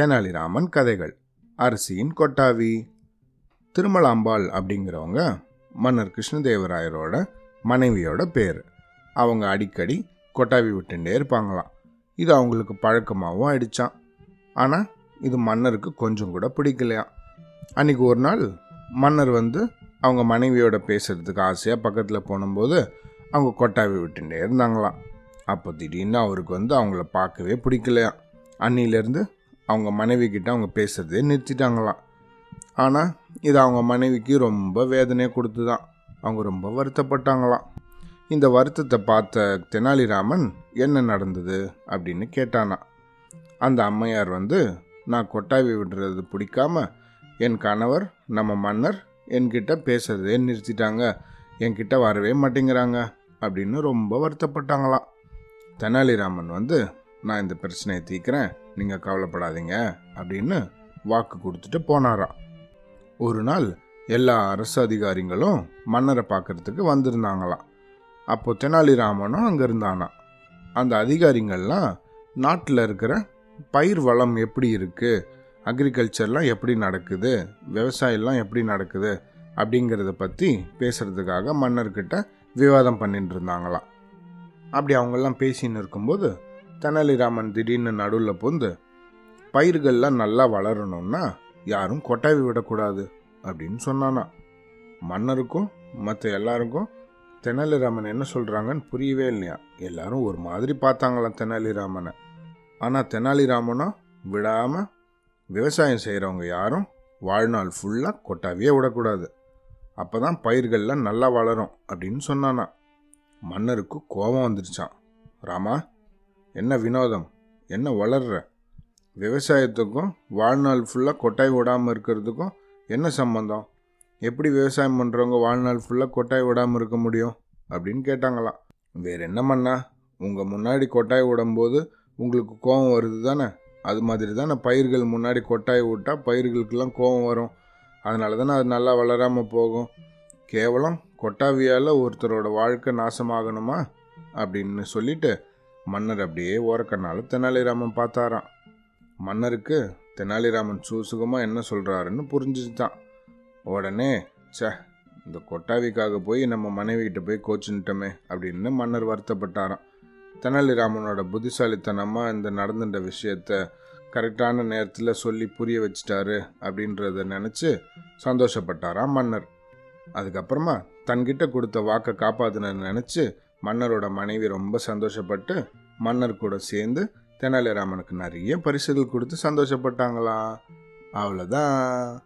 தெனாலிராமன் கதைகள். அரசியின் கொட்டாவி. திருமலாம்பாள் அப்படிங்கிறவங்க மன்னர் கிருஷ்ணதேவராயரோட மனைவியோட பேர். அவங்க அடிக்கடி கொட்டாவி விட்டுட்டே இருப்பாங்களாம். இது அவங்களுக்கு பழக்கமாகவும் ஆயிடுச்சான் ஆனால் இது மன்னருக்கு கொஞ்சம் கூட பிடிக்கலையா அன்றைக்கி ஒரு நாள் மன்னர் வந்து அவங்க மனைவியோட பேசுகிறதுக்கு ஆசையாக பக்கத்தில் போனும்போது அவங்க கொட்டாவி விட்டுட்டே இருந்தாங்களாம். அப்போ திடீர்னு அவருக்கு வந்து அவங்கள பார்க்கவே பிடிக்கலையா அன்னிலேருந்து அவங்க மனைவி கிட்ட அவங்க பேசுறதே நிறுத்திட்டாங்களாம். ஆனால் இது அவங்க மனைவிக்கு ரொம்ப வேதனையை கொடுத்துதான். அவங்க ரொம்ப வருத்தப்பட்டாங்களாம். இந்த வருத்தத்தை பார்த்த தெனாலிராமன் என்ன நடந்தது? அப்படின்னு கேட்டானா அந்த அம்மையார் வந்து நான் கொட்டாவி விடுறது பிடிக்காம என் கணவர் நம்ம மன்னர் என்கிட்ட பேசுறதே நிறுத்திட்டாங்க. என்கிட்ட வரவே மாட்டேங்கிறாங்க. அப்படின்னு ரொம்ப வருத்தப்பட்டாங்களாம். தெனாலிராமன் வந்து நான் இந்த பிரச்சனையை தீர்க்கிறேன். நீங்கள் கவலைப்படாதீங்க அப்படின்னு வாக்கு கொடுத்துட்டு போனாராம் ஒரு நாள் எல்லா அரசு அதிகாரிகளும் மன்னரை பார்க்கறதுக்கு வந்திருந்தாங்களாம் அப்போ தெனாலிராமனும் அங்கே இருந்தானா. அந்த அதிகாரிகள்லாம் நாட்டில் இருக்கிற பயிர் வளம் எப்படி இருக்குது அக்ரிகல்ச்சர்லாம் எப்படி நடக்குது விவசாயம்லாம் எப்படி நடக்குது அப்படிங்கிறத பற்றி பேசுகிறதுக்காக மன்னர்கிட்ட விவாதம் பண்ணிட்டு இருந்தாங்களாம். அப்படி அவங்கெல்லாம் பேசின்னு இருக்கும்போது தெனாலிராமன் திடீர்னு நடுவில் புந்து பயிர்கள்லாம் நல்லா வளரணும்னா யாரும் கொட்டாவி விடக்கூடாது அப்படின்னு சொன்னானா. மன்னருக்கும் மற்ற எல்லாருக்கும் தெனாலிராமன் என்ன சொல்கிறாங்கன்னு புரியவே இல்லையா? எல்லாரும் ஒரு மாதிரி பார்த்தாங்களாம் தெனாலிராமனை. ஆனால் தெனாலிராமனும் விடாமல் விவசாயம் செய்கிறவங்க யாரும் வாழ்நாள் ஃபுல்லாக கொட்டாவியே விடக்கூடாது. அப்போ தான் பயிர்கள்லாம் நல்லா வளரும் அப்படின்னு சொன்னானா. மன்னருக்கு கோபம் வந்துருச்சான் ராமா என்ன வினோதம்? என்ன வளர்ற? விவசாயத்துக்கும் வாழ்நாள் ஃபுல்லாக கொட்டாய் விடாமல் இருக்கிறதுக்கும் என்ன சம்பந்தம்? எப்படி விவசாயம் பண்ணுறவங்க வாழ்நாள் ஃபுல்லாக கொட்டாய் விடாமல் இருக்க முடியும்? அப்படின்னு கேட்டாங்களாம். வேற என்னமண்ணா உங்கள் முன்னாடி கொட்டாய் விடும்போது உங்களுக்கு கோபம் வருது தானே? அது மாதிரி தானே பயிர்கள் முன்னாடி கொட்டாய் விட்டால் பயிர்களுக்கெல்லாம் கோபம் வரும். அதனால தானே அது நல்லா வளராமல் போகும். கேவலம் கொட்டாவியால் ஒருத்தரோட வாழ்க்கை நாசமாகணுமா? அப்படின்னு சொல்லிட்டு மன்னர் அப்படியே ஓரக்கண்ணால் தெனாலிராமன் பார்த்தாராம். மன்னருக்கு தெனாலிராமன் சூசுகமாக என்ன சொல்கிறாருன்னு புரிஞ்சுட்டான் உடனே ச்சே இந்த கொட்டாவிக்காக போய் நம்ம மனைவி கிட்ட போய் கோச்சுன்ட்டோமே அப்படின்னு மன்னர் வருத்தப்பட்டாராம். தெனாலிராமனோட புத்திசாலித்தனமாக இந்த நடந்துட்ட விஷயத்த கரெக்டான நேரத்தில் சொல்லி புரிய வச்சிட்டாரு அப்படின்றத நினச்சி சந்தோஷப்பட்டாராம் மன்னர். அதுக்கப்புறமா தன்கிட்ட கொடுத்த வாக்கை காப்பாத்தின நினச்சி மன்னரோட மனைவி ரொம்ப சந்தோஷப்பட்டு மன்னர் கூட சேர்ந்து தெனாலிராமனுக்கு நிறைய பரிசுகள் கொடுத்து சந்தோஷப்பட்டாங்களாம். அவ்வளோதான்